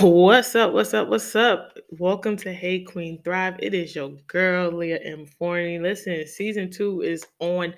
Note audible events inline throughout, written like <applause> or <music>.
What's up? What's up? What's up? Welcome to Hey Queen Thrive. It is your girl Leah M. Forney. Listen, season two is on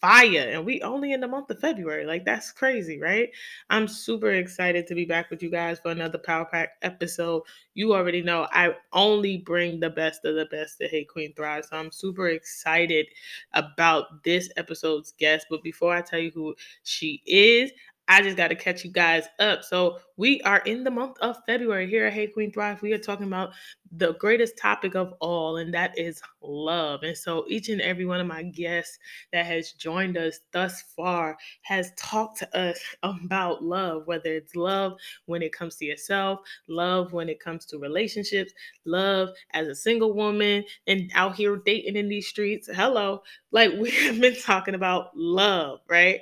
fire, and we only in the month of February. Like that's crazy, right? I'm super excited to be back with you guys for another Power Pack episode. You already know I only bring the best of the best to Hey Queen Thrive, so I'm super excited about this episode's guest. But before I tell you who she is, I just got to catch you guys up. So, we are in the month of February here at Hey Queen Thrive. We are talking about the greatest topic of all, and that is love. And so, each and every one of my guests that has joined us thus far has talked to us <laughs> about love, whether it's love when it comes to yourself, love when it comes to relationships, love as a single woman and out here dating in these streets. Hello. Like, <laughs> we have been talking about love, right?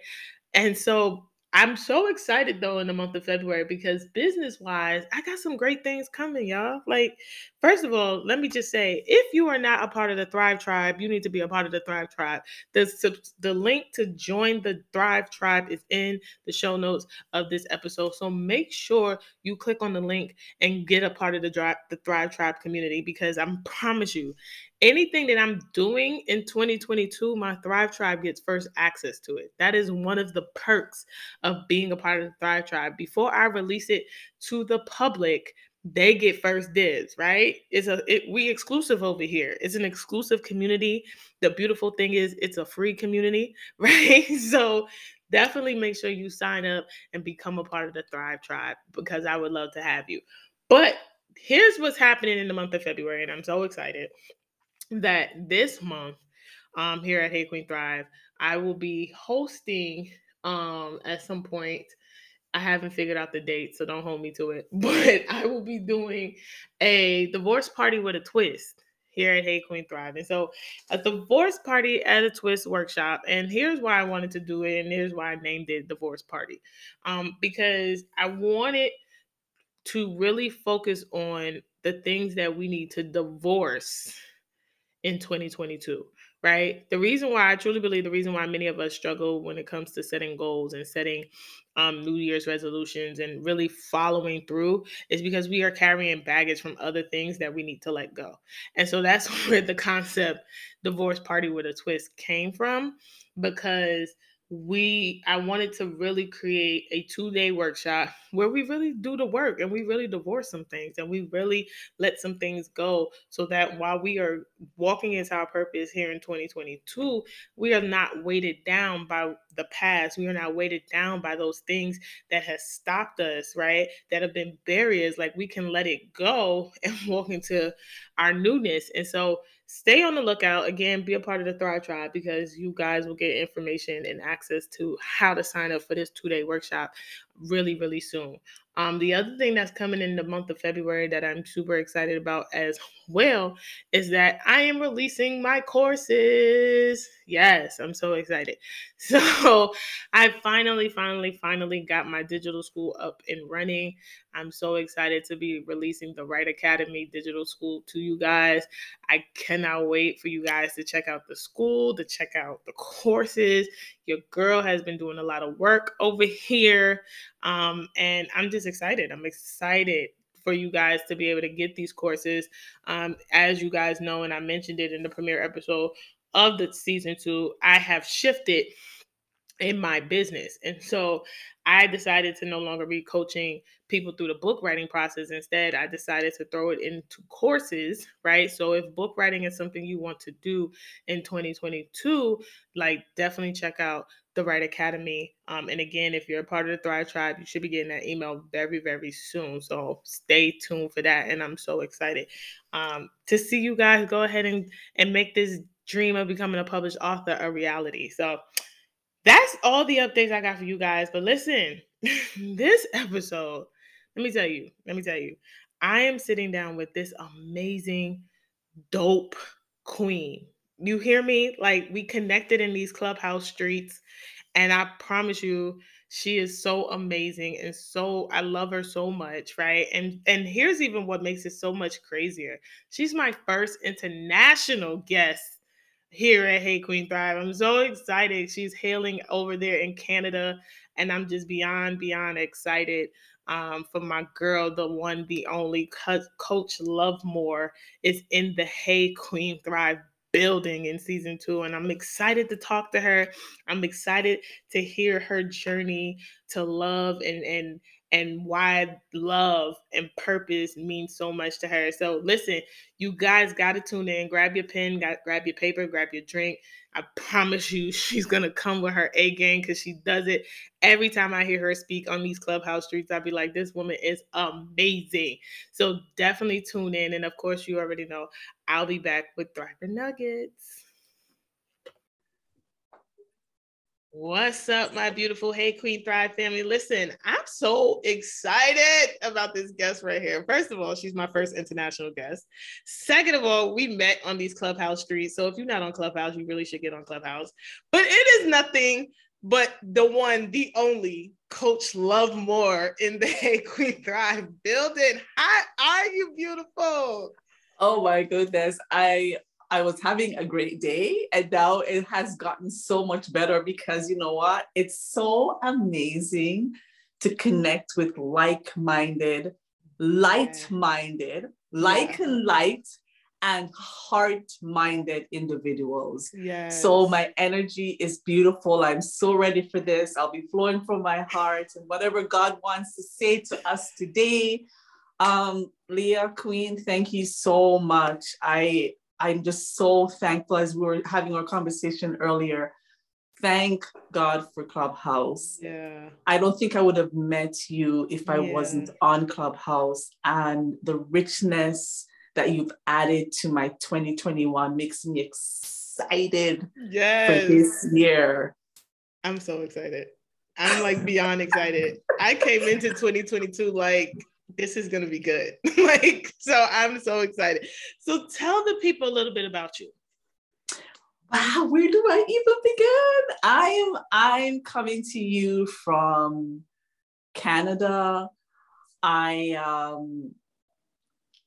And so, I'm so excited though in the month of February because business wise, I got some great things coming, y'all. Like, first of all, let me just say if you are not a part of the Thrive Tribe, you need to be a part of the Thrive Tribe. The, the link to join the Thrive Tribe is in the show notes of this episode. So make sure you click on the link and get a part of the, the Thrive Tribe community because I promise you, anything that I'm doing in 2022, my Thrive Tribe gets first access to it. That is one of the perks of being a part of the Thrive Tribe. Before I release it to the public, they get first dibs, right? It's a it, we exclusive over here. It's an exclusive community. The beautiful thing is it's a free community, <laughs> right? So definitely make sure you sign up and become a part of the Thrive Tribe because I would love to have you. But here's what's happening in the month of February, and I'm so excited that this month um, here at Hey Queen Thrive, I will be hosting um, at some point. I haven't figured out the date, so don't hold me to it. <laughs> But I will be doing a divorce party with a twist here at Hey Queen Thrive. And so a divorce party at a twist workshop. And here's why I wanted to do it, and here's why I named it divorce party. Um, because I wanted to really focus on the things that we need to divorce in 2022 right? The reason why i truly believe the reason why many of us struggle when it comes to setting goals and setting um, new year's resolutions and really following through is because we are carrying baggage from other things that we need to let go. And so that's <laughs> where the concept divorce party with a twist came from because we I wanted to really create a two-day workshop <laughs> where we really do the work and we really divorce some things and we really let some things go so that while we are walking into our purpose here in 2022, we are not weighted down by the past. We are not weighted down by those things that has stopped us, right? That have been barriers. Like we can let it go <laughs> and walk into our newness. And so stay on the lookout. Again, be a part of the Thrive Tribe because you guys will get information and access to how to sign up for this two day workshop really, really soon. Um, the other thing that's coming in the month of February that I'm super excited about as <laughs> well is that I am releasing my courses. Yes, I'm so excited. <laughs> So I finally, finally, finally got my digital school up and running. I'm so excited to be releasing the Right Academy Digital School to you guys. I cannot wait for you guys to check out the school, to check out the courses. Your girl has been doing a lot of work over here. Um, and I'm just excited. I'm excited for you guys to be able to get these courses. Um, as you guys know, and I mentioned it in the premiere episode of the season two, I have shifted in my business. And so I decided to no longer be coaching people through the book writing process. Instead, I decided to throw it into courses, right? So if book writing is something you want to do in 2022, like definitely check out the Right Academy. Um, and again, if you're a part of the Thrive Tribe, you should be getting that email very, very soon. So stay tuned for that. And I'm so excited um, to see you guys go ahead and, and make this dream of becoming a published author a reality. So that's all the updates I got for you guys. But listen, <laughs> this episode, let me tell you, let me tell you, I am sitting down with this amazing, dope queen. You hear me? Like we connected in these clubhouse streets, and I promise you, she is so amazing and so I love her so much, right? And and here's even what makes it so much crazier. She's my first international guest here at Hey Queen Thrive. I'm so excited. She's hailing over there in Canada, and I'm just beyond, beyond excited um, for my girl, the one, the only, Coach Lovemore is in the Hey Queen Thrive building in season two. And I'm excited to talk to her. I'm excited to hear her journey to love and and and why love and purpose means so much to her. So listen, you guys got to tune in. Grab your pen, got, grab your paper, grab your drink. I promise you, <laughs> she's gonna come with her A game because she does it every time I hear her speak on these clubhouse streets. I'd be like, this woman is amazing. So definitely tune in, and of course, you already know I'll be back with Thriver Nuggets. What's up, my beautiful Hey Queen Thrive family? Listen, I'm so excited about this guest right here. First of all, she's my first international guest. Second of all, we met on these clubhouse streets. So if you're not on Clubhouse, you really should get on Clubhouse. But it is nothing but the one, the only Coach Lovemore in the Hey Queen Thrive building. How are you, beautiful? Oh my goodness. I I was having a great day and now it has gotten so much better because you know what? It's so amazing to connect with like-minded, light-minded, like yeah. light and heart-minded individuals. Yes. So my energy is beautiful. I'm so ready for this. I'll be flowing from my heart and whatever God wants to say to us today. Um, Leah Queen, thank you so much. I I'm just so thankful as we were having our conversation earlier. Thank God for Clubhouse. Yeah. I don't think I would have met you if I yeah. wasn't on Clubhouse. And the richness that you've added to my 2021 makes me excited yes. for this year. I'm so excited. I'm like beyond excited. I came into 2022 like this is going to be good. <laughs> like, so I'm so excited. So tell the people a little bit about you. Wow, where do I even begin? I am I'm coming to you from Canada. I um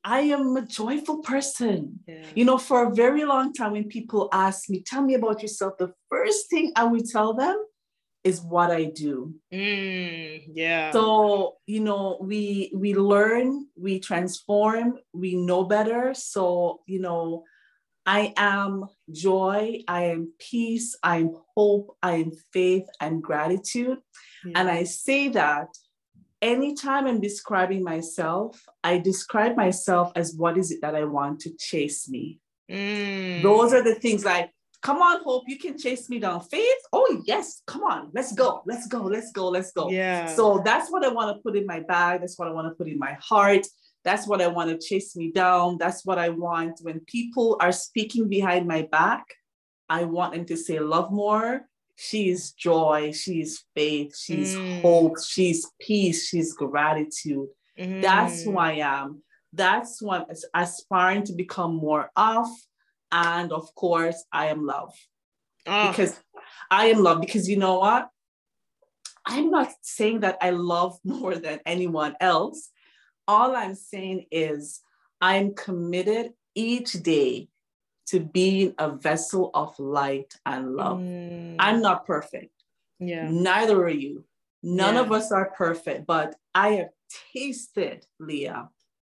I am a joyful person. Yeah. You know, for a very long time, when people ask me, tell me about yourself, the first thing I would tell them is what I do. Mm, yeah. So, you know, we we learn, we transform, we know better. So, you know, I am joy, I am peace, I am hope, I am faith and gratitude. Yeah. And I say that anytime I'm describing myself, I describe myself as what is it that I want to chase me. Mm. Those are the things like Come on, Hope, you can chase me down. Faith, oh, yes, come on, let's go, let's go, let's go, let's go. Yeah. So that's what I want to put in my bag. That's what I want to put in my heart. That's what I want to chase me down. That's what I want. When people are speaking behind my back, I want them to say, Lovemore. She is joy. She is faith. She's mm. hope. She's peace. She's gratitude. Mm. That's who I am. That's what I'm aspiring to become more of and of course i am love. Oh. because i am love because you know what? I'm not saying that i love <laughs> more than anyone else. All i'm saying is i'm committed each day to being a vessel of light and love. Mm. i'm not perfect. Yeah. Neither are you. None yeah. of us are perfect but i have tasted leah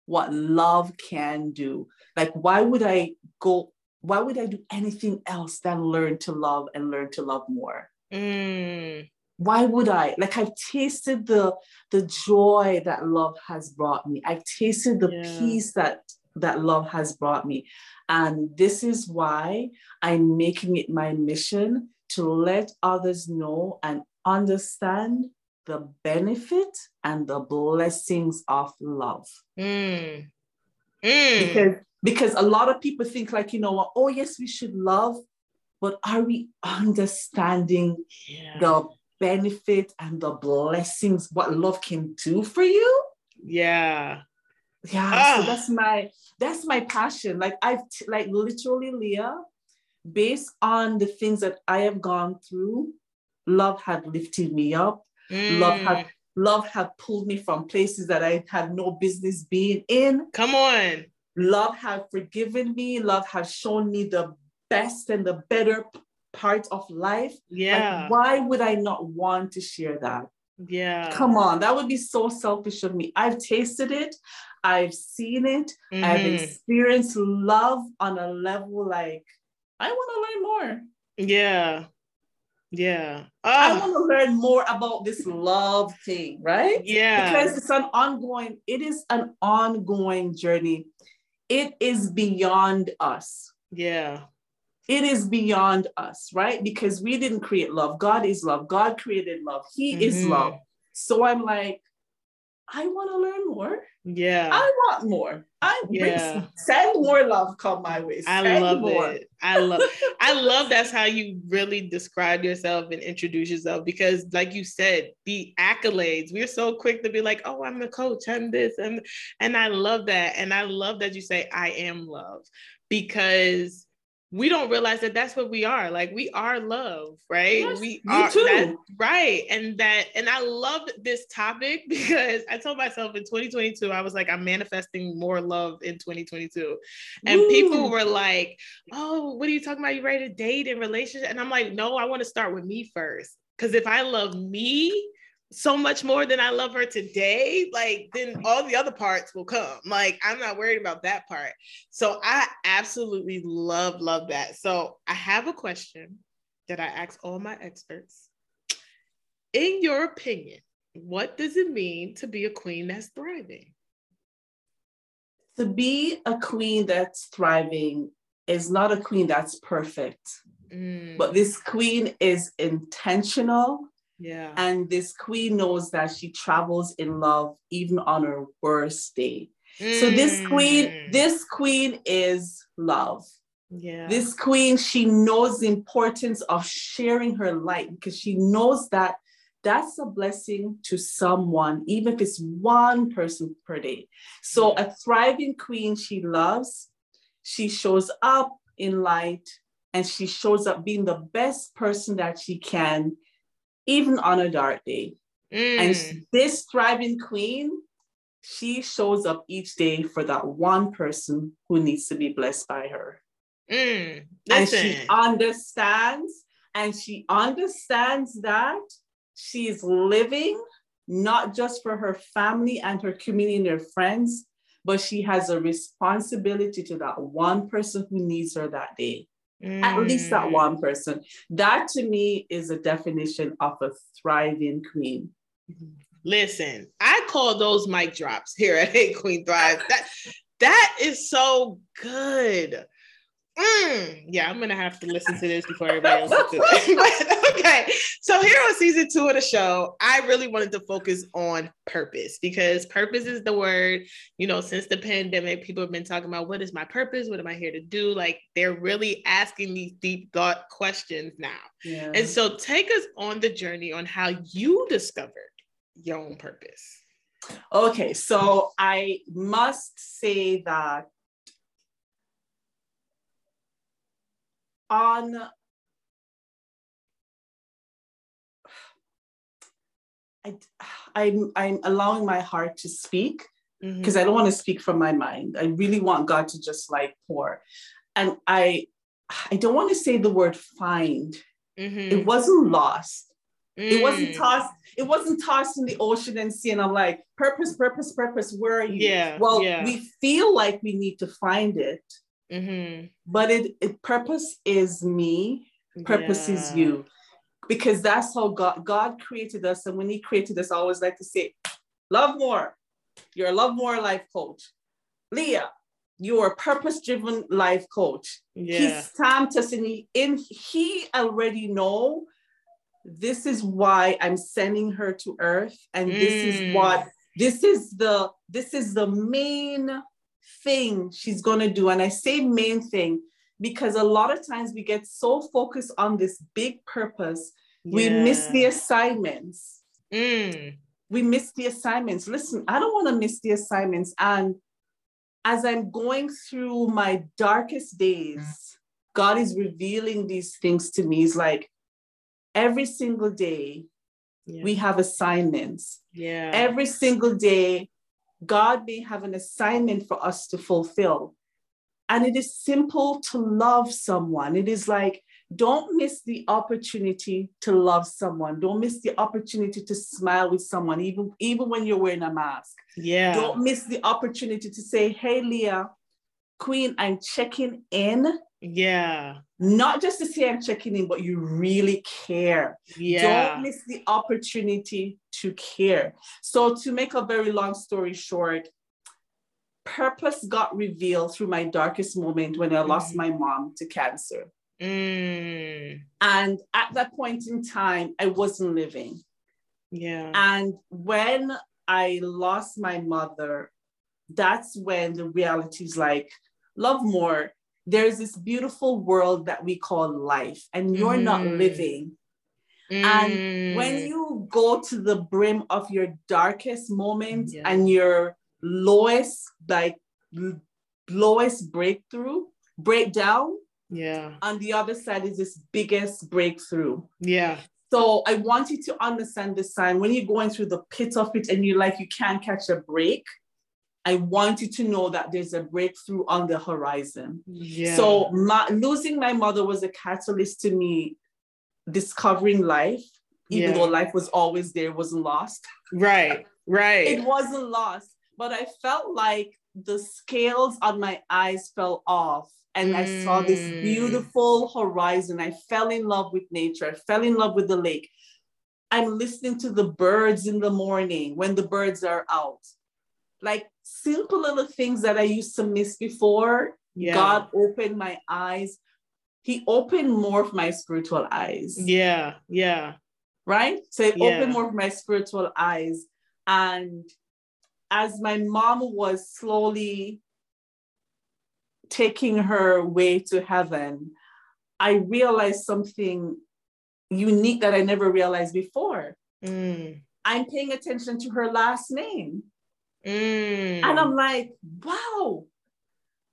what love can do. Like why would i go why would I do anything else than learn to love and learn to love more? Mm. Why would I? Like I've tasted the the joy that love has brought me. I've tasted the yeah. peace that that love has brought me. And this is why I'm making it my mission to let others know and understand the benefit and the blessings of love. Mm. Mm. Because because a lot of people think like you know what oh yes we should love but are we understanding yeah. the benefit and the blessings what love can do for you yeah yeah ah. so that's my that's my passion like i've t- like literally leah based on the things that i have gone through love had lifted me up mm. love had love had pulled me from places that i had no business being in come on Love have forgiven me. Love has shown me the best and the better part of life. Yeah. Like, why would I not want to share that? Yeah. Come on, that would be so selfish of me. I've tasted it, I've seen it, mm-hmm. I've experienced love on a level like I want to learn more. Yeah. Yeah. Oh. I want to learn more about this love thing, right? Yeah. Because it's an ongoing, it is an ongoing journey. It is beyond us. Yeah. It is beyond us, right? Because we didn't create love. God is love. God created love. He mm-hmm. is love. So I'm like, I want to learn more. Yeah. I want more. I yeah. send more love come my way. Send I love more. it. I love I love that's how you really describe yourself and introduce yourself because like you said, the accolades, we're so quick to be like, oh, I'm a coach, I'm this, and and I love that. And I love that you say I am love because we don't realize that that's what we are. Like we are love, right? Yes, we are that, right. And that, and I love this topic <laughs> because I told myself in 2022, I was like, I'm manifesting more love in 2022. And Ooh. people were like, Oh, what are you talking about? You ready to date and relationship? And I'm like, no, I want to start with me first. Cause if I love me, so much more than I love her today, like then all the other parts will come. Like I'm not worried about that part. So I absolutely love, love that. So I have a question that I ask all my experts. In your opinion, what does it mean to be a queen that's thriving? To be a queen that's thriving is not a queen that's perfect, mm. but this queen is intentional yeah. And this queen knows that she travels in love even on her worst day. Mm. So this queen, mm. this queen is love. Yeah. This queen, she knows the importance of sharing her light because she knows that that's a blessing to someone, even if it's one person per day. So a thriving queen, she loves, she shows up in light, and she shows up being the best person that she can even on a dark day. Mm. And this thriving queen, she shows up each day for that one person who needs to be blessed by her. Mm. And she understands, and she understands that she's living not just for her family and her community and her friends, but she has a responsibility to that one person who needs her that day. Mm. At least that mm. one person. That to me is a definition of a thriving queen. Listen, I call those mic drops here at Hey Queen Thrive. That that is so good. Mm, yeah, I'm gonna have to listen to this before everybody else it. <laughs> okay, so here on season two of the show, I really wanted to focus on purpose because purpose is the word. You know, since the pandemic, people have been talking about what is my purpose? What am I here to do? Like they're really asking these deep thought questions now. Yeah. And so, take us on the journey on how you discovered your own purpose. Okay, so I must say that on I, I'm, I'm allowing my heart to speak because mm-hmm. I don't want to speak from my mind. I really want God to just like pour. And I I don't want to say the word find. Mm-hmm. It wasn't lost. Mm. It wasn't mm. tossed, it wasn't tossed in the ocean and sea. And I'm like, purpose, purpose, purpose, where are you? Yeah. Well, yeah. we feel like we need to find it. Mm-hmm. But it, it purpose is me, purpose yeah. is you. Because that's how God God created us. And when He created us, I always like to say, love more. You're a love more life coach. Leah, you're a purpose-driven life coach. Yeah. He stamped us in he, in he already know this is why I'm sending her to earth. And mm. this is mm. what this is the this is the main thing she's going to do. And I say main thing because a lot of times we get so focused on this big purpose, yeah. we miss the assignments. Mm. We miss the assignments. Listen, I don't want to miss the assignments. And as I'm going through my darkest days, God is revealing these things to me. He's like, every single day, yeah. we have assignments. Yeah. Every single day, God may have an assignment for us to fulfill. And it is simple to love someone. It is like don't miss the opportunity to love someone. Don't miss the opportunity to smile with someone, even, even when you're wearing a mask. Yeah. Don't miss the opportunity to say, Hey, Leah, Queen, I'm checking in. Yeah. Not just to say I'm checking in, but you really care. Yeah. Don't miss the opportunity to care. So, to make a very long story short, purpose got revealed through my darkest moment when I lost Mhm. my mom to cancer. Mm. And at that point in time, I wasn't living. Yeah. And when I lost my mother, that's when the reality is like, love more. There's this beautiful world that we call life, and you're not Mhm. living. And when Mm. you go to the brim of your darkest moment Yeah. and your lowest, like lowest breakthrough, breakdown, Yeah. on the other side is this biggest breakthrough. Yeah. So I want you to understand this sign when you're going through the pit of it and you're like you can't catch a break. I want you to know that there's a breakthrough on the horizon. Yeah. So my, losing my mother was a catalyst to me discovering life, even Yeah. though life was always there, it wasn't lost. right. Right. It wasn't lost, but I felt like the scales on my eyes fell off. And I saw this Mm. beautiful horizon. I fell in love with nature. I fell in love with the lake. I'm listening to the birds in the morning when the birds are out. Like simple little things that I used to miss before. yeah. God opened my eyes. He opened more of my spiritual eyes Yeah. Yeah. right? So it Yeah. opened more of my spiritual eyes. And as my mom was slowly taking her way to heaven, I realized something unique that I never realized before. Mm. I'm paying attention to her last name. Mm. And I'm like, wow,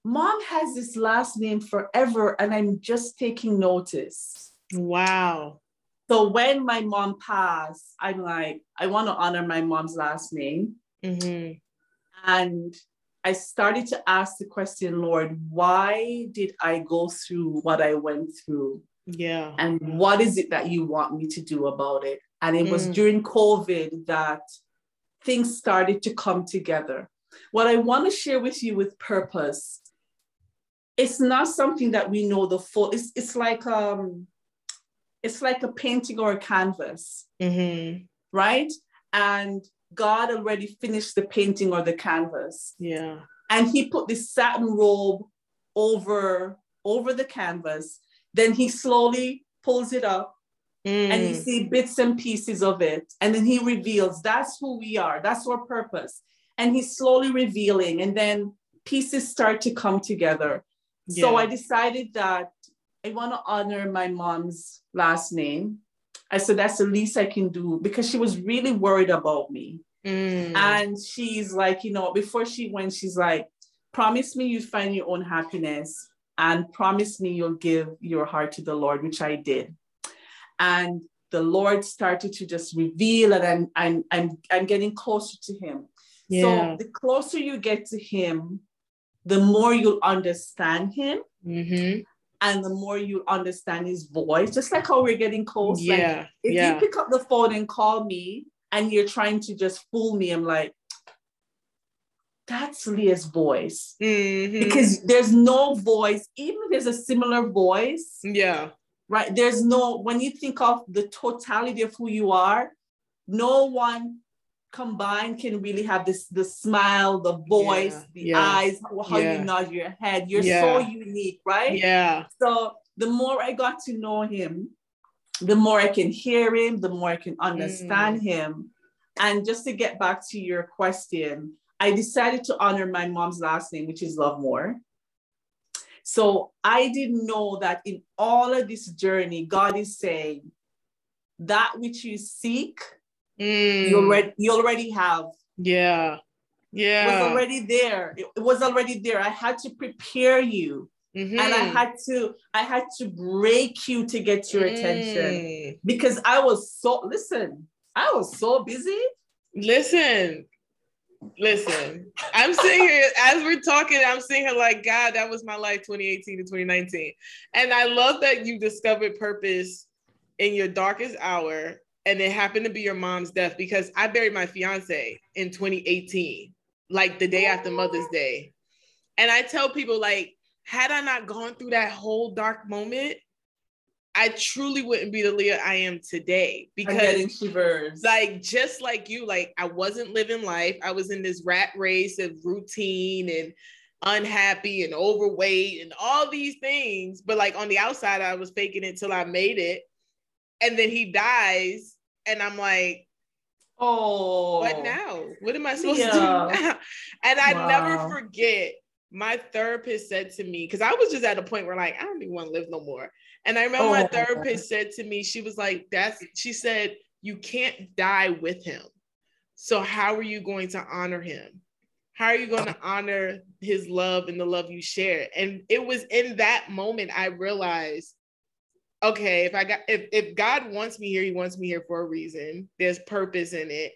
mom has this last name forever, and I'm just taking notice. wow. So when my mom passed, I'm like, I want to honor my mom's last name. hmm And I started to ask the question, Lord, why did I go through what I went through? Yeah. And what is it that you want me to do about it? And it was Mm. during COVID that things started to come together. What I want to share with you with purpose, it's not something that we know the full, it's, it's like um it's like a painting or a canvas hmm right? And God already finished the painting or the canvas. Yeah. And he put this satin robe over, over the canvas. Then he slowly pulls it up and you Mm. see bits and pieces of it. And then he reveals that's who we are, that's our purpose. And he's slowly revealing, and then pieces start to come together. So I decided that I want to honor my mom's last name. I said that's the least I can do because she was really worried about me. Mm. And she's like, you know, before she went, she's like, promise me you find your own happiness and promise me you'll give your heart to the Lord, which I did. And the Lord started to just reveal it, and I'm I'm I'm, I'm getting closer to him. yeah. So the closer you get to him, the more you'll understand him hmm and the more you understand his voice, just like how we're getting close. Like, Yeah. if yeah. you pick up the phone and call me and you're trying to just fool me, I'm like, that's Leah's voice. Mhm. Because there's no voice, even if there's a similar voice, yeah. Right? There's no, when you think of the totality of who you are, no one combined can really have this the smile, the voice, Yeah, the yeah, eyes, how yeah. you nod your head. You're so unique, right? Yeah. So the more I got to know him, the more I can hear him, the more I can understand mm. him. And just to get back to your question, I decided to honor my mom's last name, which is Lovemore. So I didn't know that in all of this journey, God is saying, that which you seek, Mm. you already you already have. Yeah. Yeah. It was already there. It, was already there. I had to prepare you. Mhm. and I had to I had to break you to get your attention because I was so listen, I was so busy. Listen, I'm sitting here as we're talking. I'm sitting here like, God, that was my life 2018 to 2019. And I love that you discovered purpose in your darkest hour. And it happened to be your mom's death because I buried my fiance in 2018, like the day after Mother's Day. And I tell people, like, had I not gone through that whole dark moment, I truly wouldn't be the Leah I am today because like just like you, like I wasn't living life. I was in this rat race of routine and unhappy and overweight and all these things. But like on the outside, I was faking it till I made it. And then he dies, and I'm like, oh, what now? What am I supposed yeah. to do <laughs> now? And I wow. never forget my therapist said to me, because I was just at a point where like I don't even want to live no more. And I remember oh, my therapist said to me, she was like, that's she said, you can't die with him. So how are you going to honor him? How are you going to honor his love and the love you share? And it was in that moment I realized, okay, if I got if if God wants me here, he wants me here for a reason. There's purpose in it.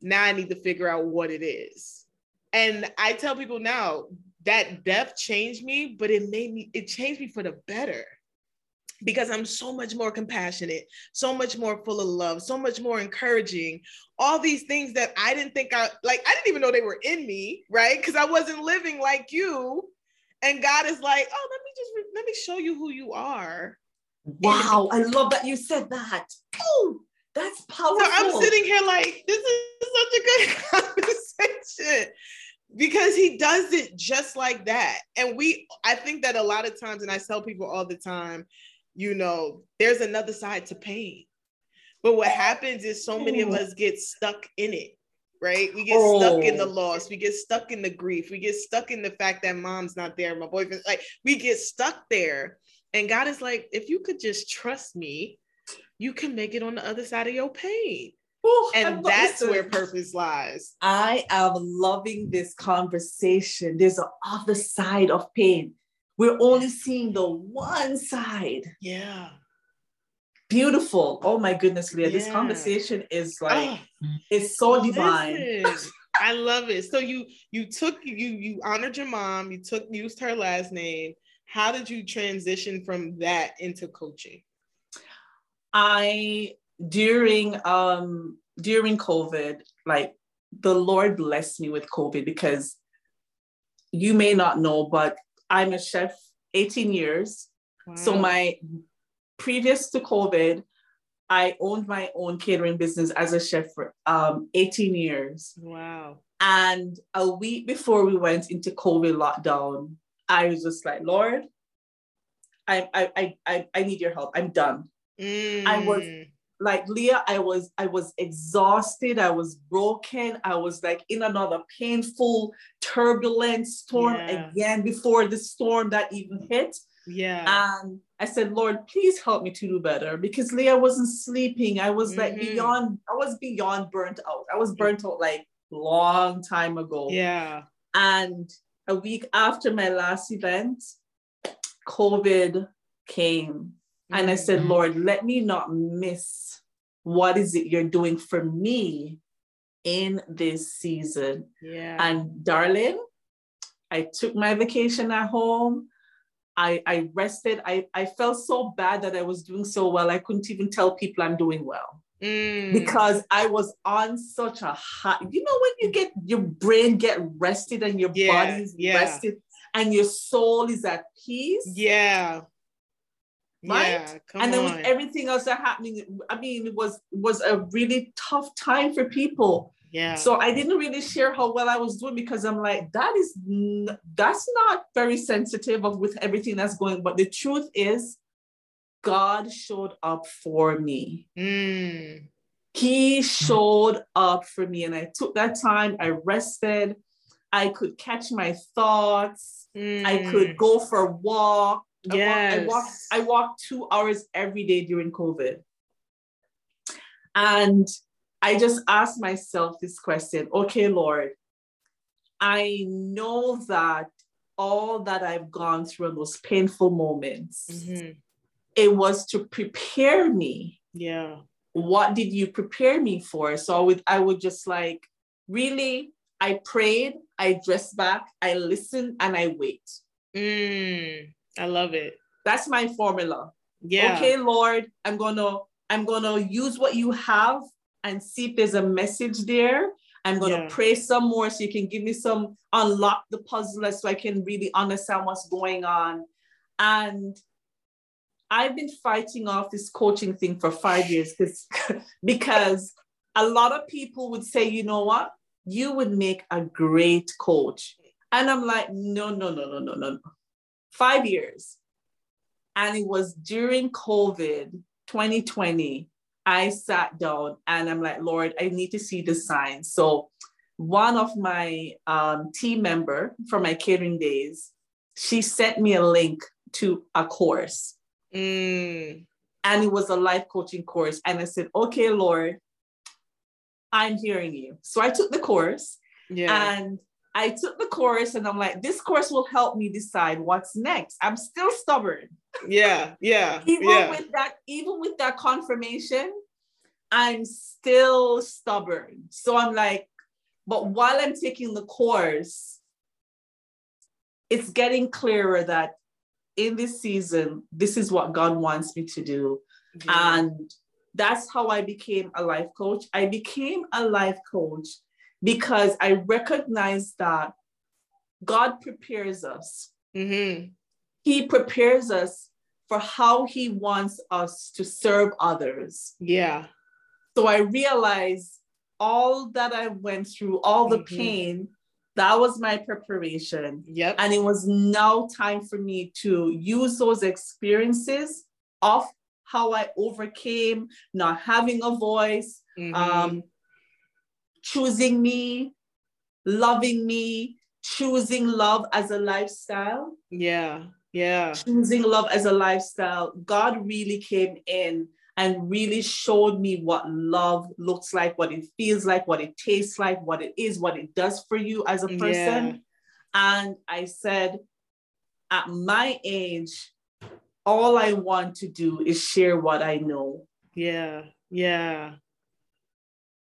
Now I need to figure out what it is. And I tell people now, that death changed me, but it made me, it changed me for the better because I'm so much more compassionate, so much more full of love, so much more encouraging. All these things that I didn't think I like, I didn't even know they were in me, right? Because I wasn't living like you. And God is like, oh, let me just let me show you who you are. Wow, I love that you said that. Oh, that's powerful. So I'm sitting here like, this is such a good <laughs> conversation because he does it just like that. And we, I think that a lot of times, and I tell people all the time, you know, there's another side to pain. But what happens is so many of us get stuck in it, right? We get oh. stuck in the oh. loss, we get stuck in the grief, we get stuck in the fact that mom's not there, my boyfriend, like we get stuck there. And God is like, if you could just trust me, you can make it on the other side of your pain. Ooh, and that's where purpose lies. I am loving this conversation. There's an other side of pain. We're only seeing the one side. Yeah. Beautiful. Oh my goodness, Leah. Yeah. This conversation is like oh, it's so divine. I love it. So you you took you you honored your mom, you took used her last name. How did you transition from that into coaching? I during um during COVID, like the Lord blessed me with COVID because you may not know, but I'm a chef 18 years. Wow. So my previous to COVID, I owned my own catering business as a chef for um, 18 years. Wow. And a week before we went into COVID lockdown, I was just like, Lord, I I I I need your help. I'm done. Mm. I was mm like Leah, I was I was exhausted, I was broken, I was like in another painful, turbulent storm yeah. again before the storm that even hit. Yeah. And I said, Lord, please help me to do better because Leah wasn't sleeping. I was mm-hmm. like beyond, I was beyond burnt out. I was burnt out like long time ago. Yeah. And a week after my last event, COVID came. And I said, mm-hmm. Lord, let me not miss what is it you're doing for me in this season. Yeah. And darling, I took my vacation at home. I, I rested. I, I felt so bad that I was doing so well. I couldn't even tell people I'm doing well. Mm. Because I was on such a high, you know, when you get your brain get rested and your yeah, body's yeah. rested and your soul is at peace. Yeah right? Yeah, and then on. with everything else that happening, I mean, it was was a really tough time for people. Yeah. So I didn't really share how well I was doing because I'm like, that is that's not very sensitive of with everything that's going. But the truth is, God showed up for me. Mm. He showed up for me, and I took that time. I rested. I could catch my thoughts. Mm. I could mm. go for a walk. Yes. I walked, I walked two hours every day during COVID. And I just asked myself this question okay, Lord, I know that all that I've gone through in those painful moments, mm-hmm. it was to prepare me. Yeah. What did you prepare me for? So I would, I would just like really I prayed, I dress back, I listen, and I wait. Mm, I love it. That's my formula. Yeah. Okay, Lord, I'm gonna I'm gonna use what you have and see if there's a message there. I'm gonna Yeah. pray some more so you can give me some unlock the puzzle so I can really understand what's going on. And I've been fighting off this coaching thing for five years <laughs> because because a lot of people would say, you know what, you would make a great coach. And I'm like, no, no, no, no, no, no, no. Five years. And it was during COVID 2020. I sat down and I'm like, Lord, I need to see the signs. So one of my um, team member from my catering days, she sent me a link to a course Mm, and it was a life coaching course. And I said, okay, Lord, I'm hearing you. So I took the course yeah. and I took the course and I'm like, this course will help me decide what's next. I'm still stubborn. yeah. Yeah. <laughs> Even Yeah. with that, even with that confirmation, I'm still stubborn. So I'm like, but while I'm taking the course, it's getting clearer that in this season, this is what God wants me to do. Yeah. And that's how I became a life coach. I became a life coach because I recognize that God prepares us. Mhm. He prepares us for how He wants us to serve others. Yeah. So I realized all that I went through, all the Mhm. pain, that was my preparation. Yep. And it was now time for me to use those experiences of how I overcame not having a voice, Mhm. um, choosing me, loving me, choosing love as a lifestyle, yeah. Yeah. choosing love as a lifestyle. God really came in and really showed me what love looks like, what it feels like, what it tastes like, what it is, what it does for you as a person. Yeah. And I said, at my age, all I want to do is share what I know. Yeah. Yeah.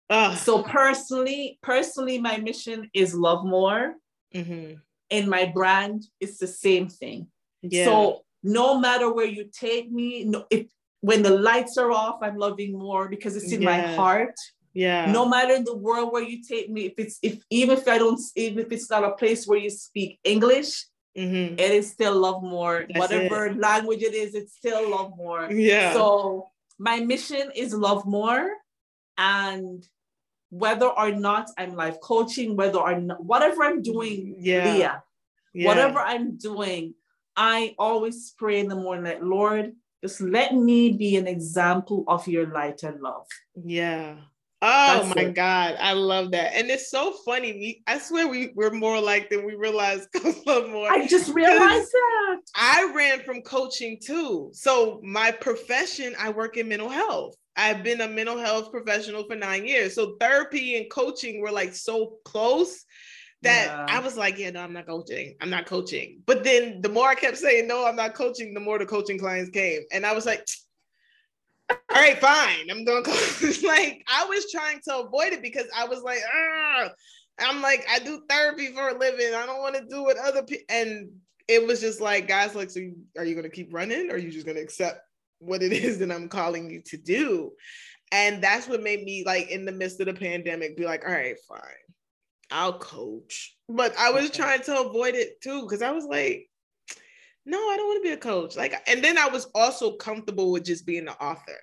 Ah. So personally, personally, my mission is love more. hmm In my brand, is the same thing. Yeah. So no matter where you take me, no, if when the lights are off, I'm loving more because it's in my heart. yeah. No matter in the world where you take me, if it's if even if I don't, even if it's not a place where you speak English, hmm it is still love more. That's Whatever language it is, it's still love more. Yeah. So my mission is love more. And whether or not I'm life coaching, whether or not whatever I'm doing, Yeah. Leah, yeah. whatever I'm doing, I always pray in the morning, like, Lord, just let me be an example of your light and love. Yeah. Oh That's my it. God. I love that. And it's so funny. We I swear we, we're more like than we realize <laughs> Coach Lovemore. I just realized that. I ran from coaching too. So my profession, I work in mental health. I've been a mental health professional for nine years. So therapy and coaching were like so close that Yeah. I was like, yeah, no, I'm not coaching. I'm not coaching. But then the more I kept saying, no, I'm not coaching, the more the coaching clients came. And I was like, all right, fine. I'm going to coach. <laughs> like, I was trying to avoid it because I was like, ah. I'm like, I do therapy for a living. I don't want to do what other people. And it was just like, guys, like, so you, are you going to keep running? Or are you just going to accept what it <laughs> is that I'm calling you to do? And that's what made me, like, in the midst of the pandemic, be like, all right, fine. I'll coach. But I was trying to avoid it too, because I was like, no, I don't want to be a coach. Like, and then I was also comfortable with just being the author.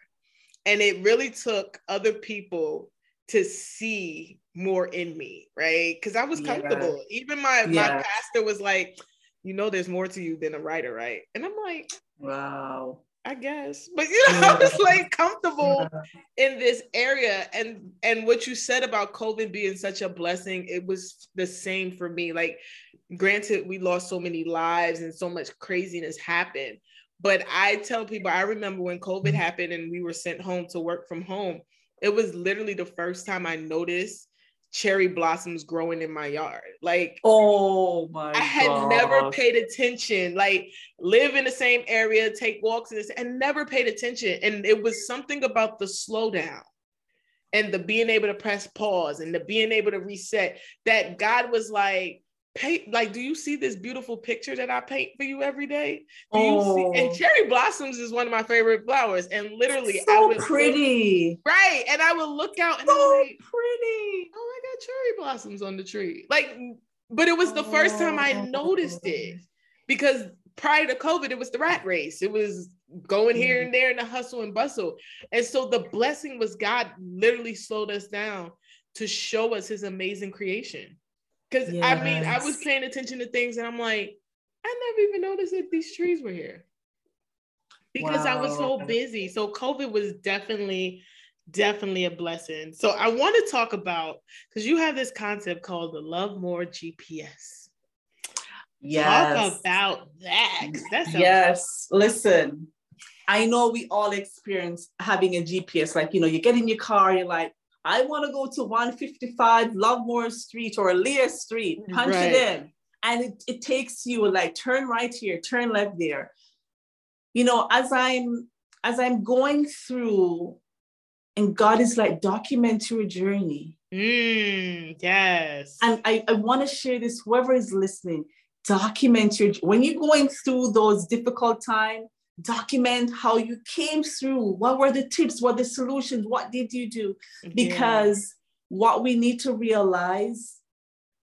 And it really took other people to see more in me, right? Because I was Yeah. comfortable. Even my my pastor was like, you know, there's more to you than a writer, right? And I'm like, Wow. I guess. <laughs> But you know, I was like comfortable in this area. And and what you said about covid being such a blessing it was the same for me. Like granted we lost so many lives and so much craziness happened. But i tell people i remember when covid mm-hmm. happened and we were sent home to work from home it was literally the first time i noticed cherry blossoms growing in my yard like Oh my I had gosh. never paid attention, like live in the same area, take walks in this, and never paid attention. And it was something about the slowdown. and the being able to press pause and the being able to reset that God was like, paint like do you see this beautiful picture that I paint for you every day? Do oh. see and oh. cherry blossoms is one of my favorite flowers. And literally so I was pretty. right. And I would look out and so I'm like, pretty. oh, I got cherry blossoms on the tree. Like, but it was the first oh, time I noticed it because prior to COVID, it was the rat race. It was going here mm. and there in the hustle and bustle. And so the blessing was God literally slowed us down to show us his amazing creation. Because yes. I mean, I was paying attention to things and I'm like, I never even noticed that these trees were here because wow. I was so busy. So COVID was definitely, definitely a blessing. So I want to talk about because you have this concept called the Love More GPS. Yes. Talk about that. That's yes. Listen, I know we all experience having a GPS. Like, you know, you get in your car, you're like, I want to go to 155 Lovemore Street or Leah Street, punch right. it in. And it, it takes you like turn right here, turn left there. You know, as I'm as I'm going through, and God is like, document your journey. Mm, yes. And I, I want to share this, whoever is listening, document your when you're going through those difficult times document how you came through. What were the tips? What the solutions? What did you do? Because yeah. what we need to realize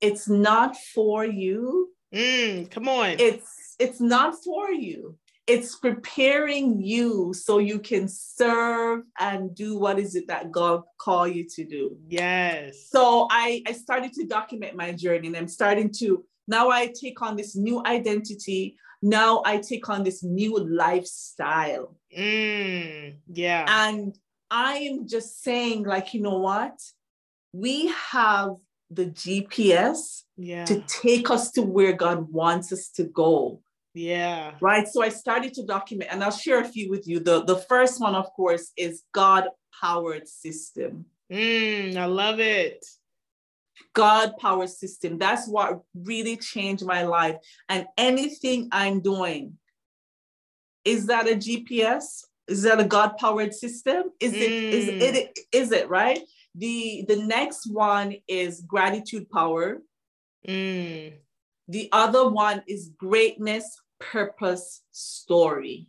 it's not for you. Mm, come on. It's it's not for you. It's preparing you so you can serve and do what is it that god call you to do. Yes. So i i started to document my journey and i'm starting to now i take on this new identity now I take on this new lifestyle. Mm, yeah. And I am just saying, like, you know what? We have the GPS yeah. to take us to where God wants us to go. Yeah. Right. So I started to document, and I'll share a few with you. The, the first one, of course, is God powered system. Mm, I love it. God power system. That's what really changed my life. And anything I'm doing, is that a GPS? Is that a God powered system? Is it, mm. is it, is it right? The, the next one is gratitude power. Mm. The other one is greatness, purpose, story.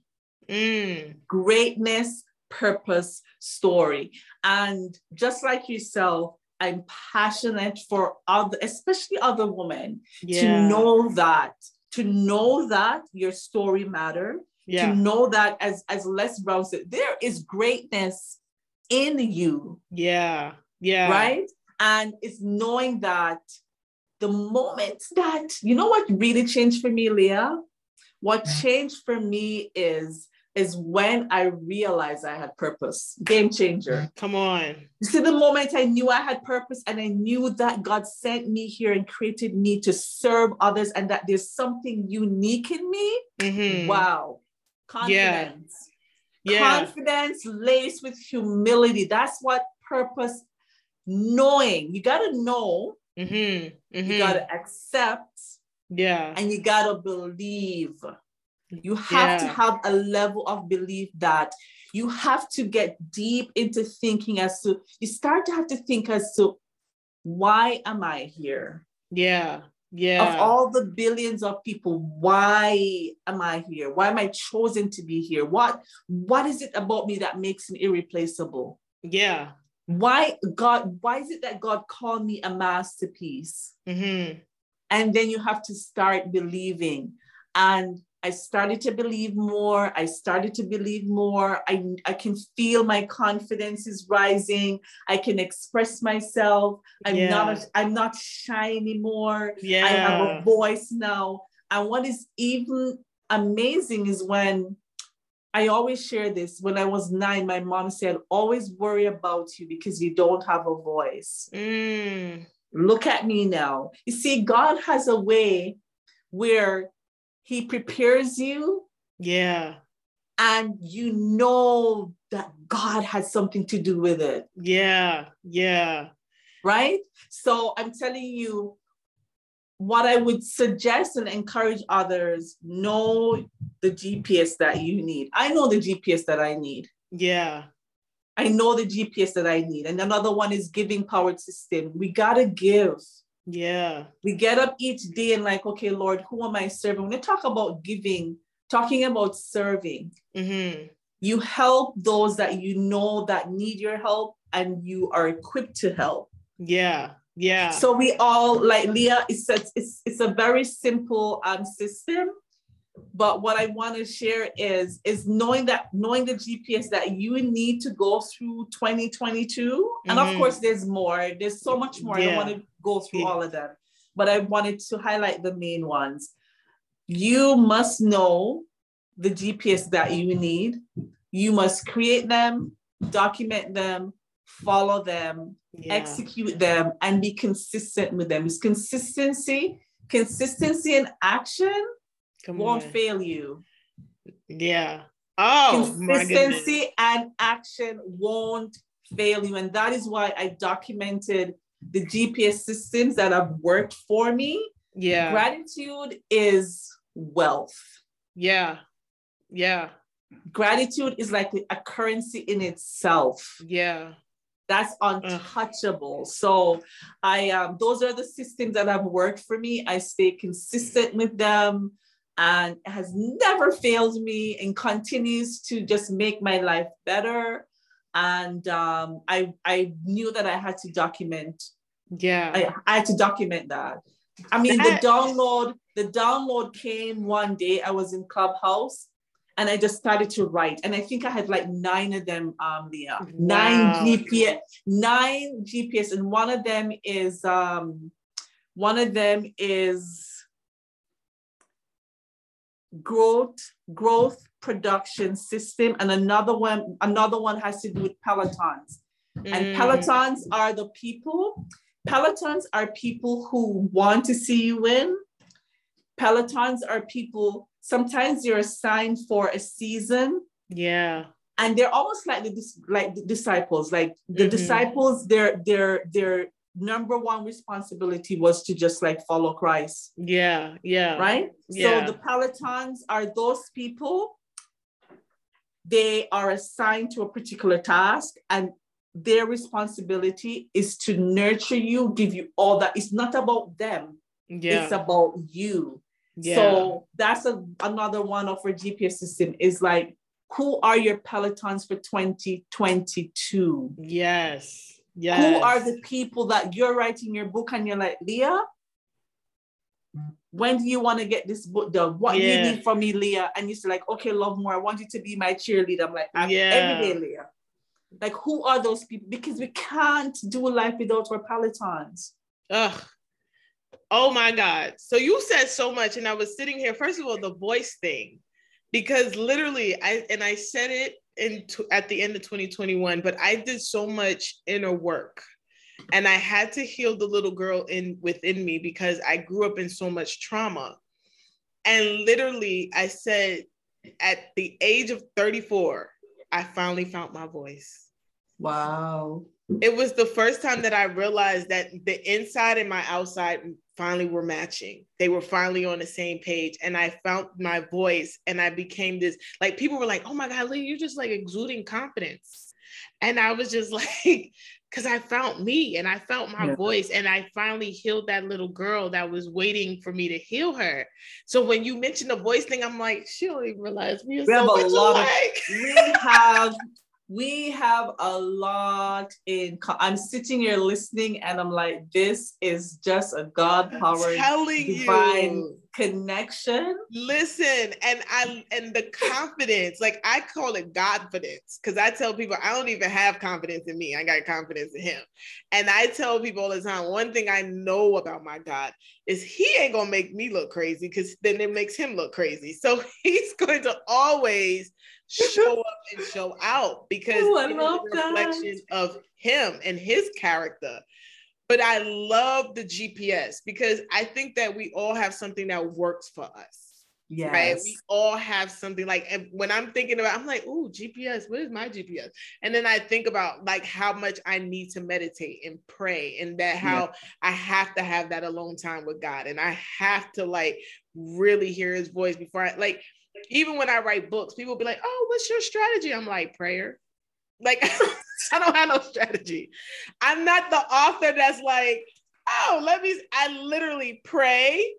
Mm. Greatness, purpose, story. And just like yourself, I'm passionate for other, especially other women, yeah. to know that, to know that your story matter, yeah. to know that as as Les Brown said, there is greatness in you. Yeah. Yeah. Right. And it's knowing that the moment that, you know what really changed for me, Leah? What changed for me is is when I realized I had purpose. Game changer. Come on. You see, the moment I knew I had purpose and I knew that God sent me here and created me to serve others and that there's something unique in me. Mm-hmm. Wow. Confidence. Yeah. yeah. Confidence laced with humility. That's what purpose knowing. You got to know. Mm-hmm. Mm-hmm. You got to accept. Yeah. And you got to believe. You have yeah. to have a level of belief that you have to get deep into thinking as to, you start to have to think as to, why am I here? Yeah. Yeah. Of all the billions of people, why am I here? Why am I chosen to be here? What what is it about me that makes me irreplaceable? Yeah. Why God, why is it that God called me a masterpiece? Mm-hmm. And then you have to start believing. And I started to believe more. I started to believe more. I, I can feel my confidence is rising. I can express myself. I'm yeah. not a, I'm not shy anymore. Yeah. I have a voice now. And what is even amazing is when I always share this. When I was nine, my mom said, always worry about you because you don't have a voice. Mm. Look at me now. You see, God has a way where he prepares you. Yeah. And you know that God has something to do with it. Yeah. Yeah. Right? So I'm telling you, what I would suggest and encourage others know the GPS that you need. I know the GPS that I need. Yeah. I know the GPS that I need. And another one is giving powered system. We gotta give. Yeah. We get up each day and like, okay, Lord, who am I serving? When they talk about giving, talking about serving, Mm-hmm. you help those that you know that need your help and you are equipped to help. Yeah. Yeah. So we all like Leah, it's a, it's, it's a very simple um, system. But what I want to share is is knowing that knowing the GPS that you need to go through 2022. And of Mhm. course, there's more. There's so much more. I don't want to go through all of them, but I wanted to highlight the main ones. You must know the GPS that you need. You must create them, document them, follow them, yeah. execute them and be consistent with them. It's consistency, consistency in action Come won't on. fail you. Yeah. Oh my. Consistency and action won't fail you. And that is why I documented the GPS systems that have worked for me. Yeah. Gratitude is wealth. Yeah. Yeah. Gratitude is like a currency in itself. Yeah. that's untouchable. So I um those are the systems that have worked for me. I stay consistent with them and has never failed me and continues to just make my life better. And um, I I knew that I had to document. Yeah. I, I had to document that. I mean, That- the download the download came one day. I was in Clubhouse. And I just started to write, and I think I had like nine of them, um, Leah. Nine GPS, nine GPS, and one of them is um, one of them is growth growth production system, and another one another one has to do with pelotons. And Mm. pelotons are the people. Pelotons are people who want to see you win. Pelotons are people. Sometimes you're assigned for a season Yeah. and they're almost like the like the disciples like the Mhm. disciples their their their number one responsibility was to just like follow christ Yeah. Yeah. right Yeah. so the pelotons are those people they are assigned to a particular task and their responsibility is to nurture you give you all that it's not about them Yeah. it's about you yeah. so that's a, another one of our GPS system is like, who are your pelotons for 2022? yes. Yes. Who are the people that you're writing your book and you're like, Leah, when do you want to get this book done? What do Yeah. you need from me, Leah? And you're like, okay, Lovemore. I want you to be my cheerleader. I'm like, I'm Yeah. every day, Leah. Like, who are those people? Because we can't do life without our pelotons. Ugh. Oh my God. So you said so much, and I was sitting here. First of all, the voice thing, because literally, I and I said it in t- at the end of 2021, but I did so much inner work, and I had to heal the little girl in within me because I grew up in so much trauma, and literally, I said, at the age of 34, I finally found my voice Wow. it was the first time that I realized that the inside and my outside finally were matching. They were finally on the same page. And I found my voice and I became this like people were like, oh my God, Lee, you're just like exuding confidence. And I was just <laughs> like, because I found me and I felt my Yeah. voice and I finally healed that little girl that was waiting for me to heal her. So when you mentioned the voice thing, I'm like, she don't even realize We so have a lot of- <laughs> we have we have a lot in co- i'm sitting here listening and i'm like this is just a god powered telling divine you. Connection Listen, and I and the confidence, like I call it confidence, because I tell people I don't even have confidence in me. I got confidence in him. And I tell people all the time, one thing I know about my God is he ain't gonna make me look crazy because then it makes him look crazy. So <laughs> he's going to always show up and show out because Ooh, it is love a that. reflection of him and his character. But I love the GPS because I think that we all have something that works for us. yes Right. We all have something like, and when I'm thinking about, I'm like, oh, GPS, what is my GPS? And then I think about like how much I need to meditate and pray, and that how I have to have that alone time with God. And I have to like really hear his voice before I like, even when I write books, people be like, oh, what's your strategy? I'm like, prayer. Like, <laughs> <laughs> <laughs> I don't have no strategy. I'm not the author that's like, oh, let me. I literally pray.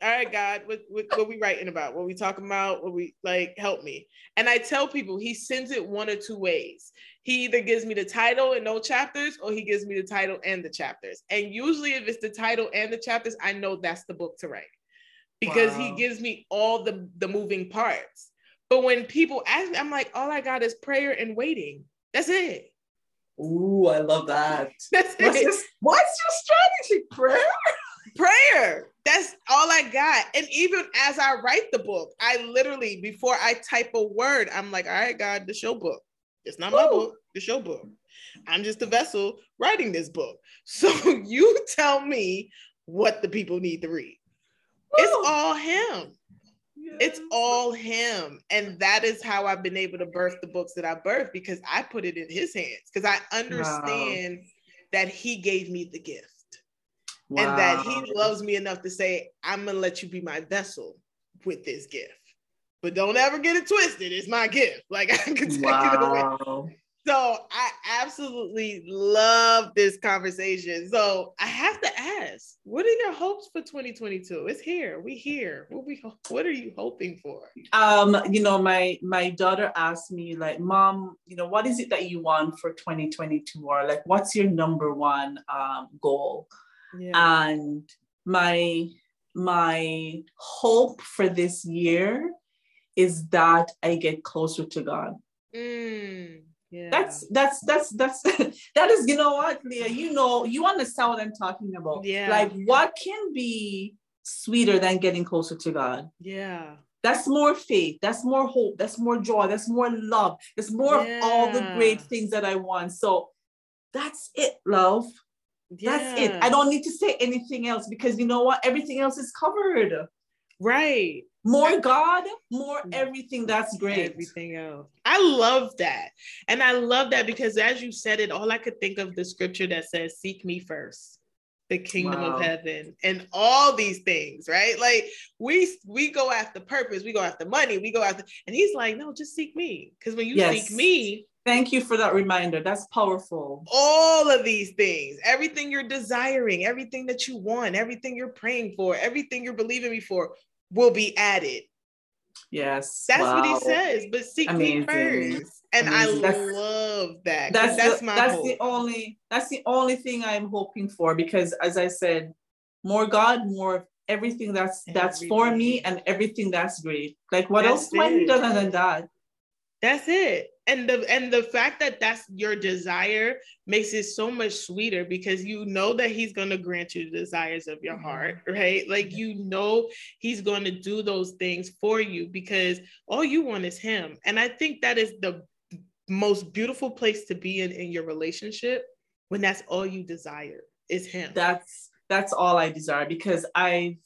All right, God, what, what, what we writing about? What we talking about? What we like? Help me. And I tell people he sends it one or two ways. He either gives me the title and no chapters, or he gives me the title and the chapters. And usually, if it's the title and the chapters, I know that's the book to write because wow. he gives me all the the moving parts. But when people ask me, I'm like, all I got is prayer and waiting. That's it. Ooh, I love that. <laughs> That's what's it. Your, what's your strategy? Prayer? Prayer. That's all I got. And even as I write the book, I literally, before I type a word, I'm like, all right, God, the show book. It's not my Ooh. book, the show book. I'm just a vessel writing this book. <laughs> So you tell me what the people need to read. Ooh. It's all him. It's all him. And that is how I've been able to birth the books that I birthed because I put it in his hands because I understand wow. that he gave me the gift. Wow. And that he loves me enough to say, I'm gonna let you be my vessel with this gift. But don't ever get it twisted. It's my gift. Like <laughs> I can take wow. it away. So I absolutely love this conversation. So I have to ask, what are your hopes for 2022? It's here. We here. What we what are you hoping for? Um, you know, my my daughter asked me like, "Mom, you know, what is it that you want for 2022 or like what's your number one um goal?" Yeah. And my my hope for this year is that I get closer to God. Mm yeah. That's that's that's that's <laughs> that is you know what Leah you know you understand what I'm talking about. Yeah. Like what can be sweeter than getting closer to God? Yeah. That's more faith that's more hope that's more joy that's more love that's more yeah. of all the great things that I want. So that's it love. Yeah. that's it. I don't need to say anything else because you know what? Everything else is covered. Right more God, more everything. That's great. Everything else. I love that. And I love that because as you said it, all I could think of the scripture that says, Seek me first, the kingdom wow. of heaven, and all these things, right? Like we we go after purpose, we go after money, we go after, and he's like, No, just seek me. Because when you yes. seek me, Thank you for that reminder. That's powerful. All of these things, everything you're desiring, everything that you want, everything you're praying for, everything you're believing me for will be added. Yes. That's wow. what he says, but seek Amazing. me first. And Amazing. I that's, love that. That's that's the, my that's hope. the only that's the only thing I'm hoping for because as I said, more God, more everything that's that's for me and everything that's great. Like what that's else do I need other than that? That's it and the and the fact that that's your desire makes it so much sweeter because you know that he's going to grant you the desires of your mm-hmm. heart right? Like you know he's going to do those things for you because all you want is him. And i think that is the most beautiful place to be in in your relationship when that's all you desire is him. That's that's all i desire because i've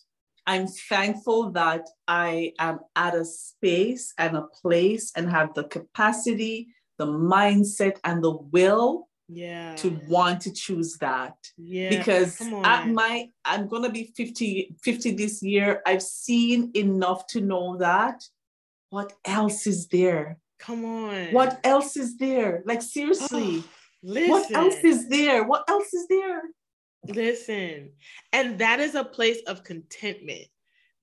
I'm thankful that I am at a space and a place and have the capacity, the mindset, and the will yeah. to want to choose that. Yeah. Because at my, I'm going to be 50, 50 this year. I've seen enough to know that what else is there? Come on. What else is there? Like, seriously. Oh, what else is there? What else is there? Listen, and that is a place of contentment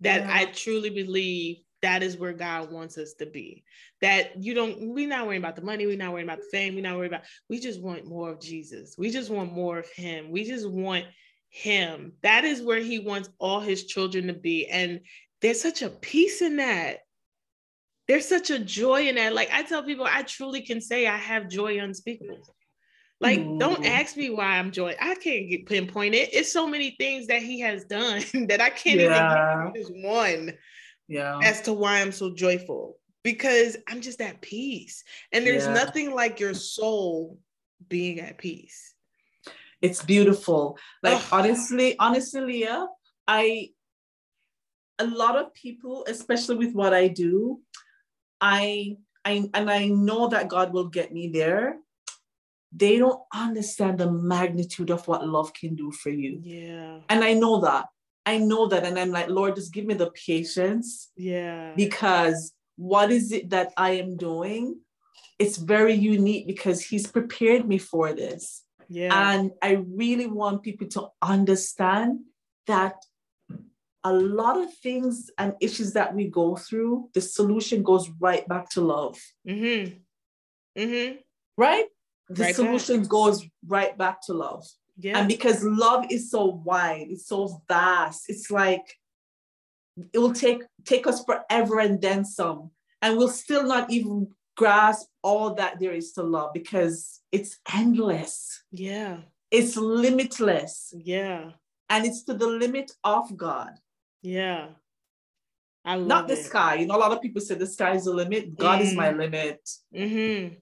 that yeah. I truly believe that is where God wants us to be. That you don't, we're not worrying about the money, we're not worrying about the fame, we're not worrying about, we just want more of Jesus. We just want more of Him. We just want Him. That is where He wants all His children to be. And there's such a peace in that. There's such a joy in that. Like I tell people, I truly can say I have joy unspeakable. Like, mm. don't ask me why I'm joy. I can't get pinpoint it. It's so many things that he has done <laughs> that I can't yeah. even just one. Yeah. As to why I'm so joyful. Because I'm just at peace. And there's yeah. nothing like your soul being at peace. It's beautiful. Like honestly, honestly, Leah, I a lot of people, especially with what I do, I I and I know that God will get me there they don't understand the magnitude of what love can do for you. Yeah. And I know that. I know that. And I'm like, Lord, just give me the patience. Yeah. Because what is it that I am doing it's very unique because he's prepared me for this. Yeah. And I really want people to understand that a lot of things and issues that we go through, the solution goes right back to love. mm-hmm. Mm-hmm. Right? The Right solution goes right back to love. Yeah. And because love is so wide, it's so vast, it's like it will take take us forever and then some. And we'll still not even grasp all that there is to love because it's endless, yeah. it's limitless, Yeah. and it's to the limit of God. Yeah. I love Not the it. sky. You know, a lot of people say the sky is the limit. God is my limit. Mm-hmm.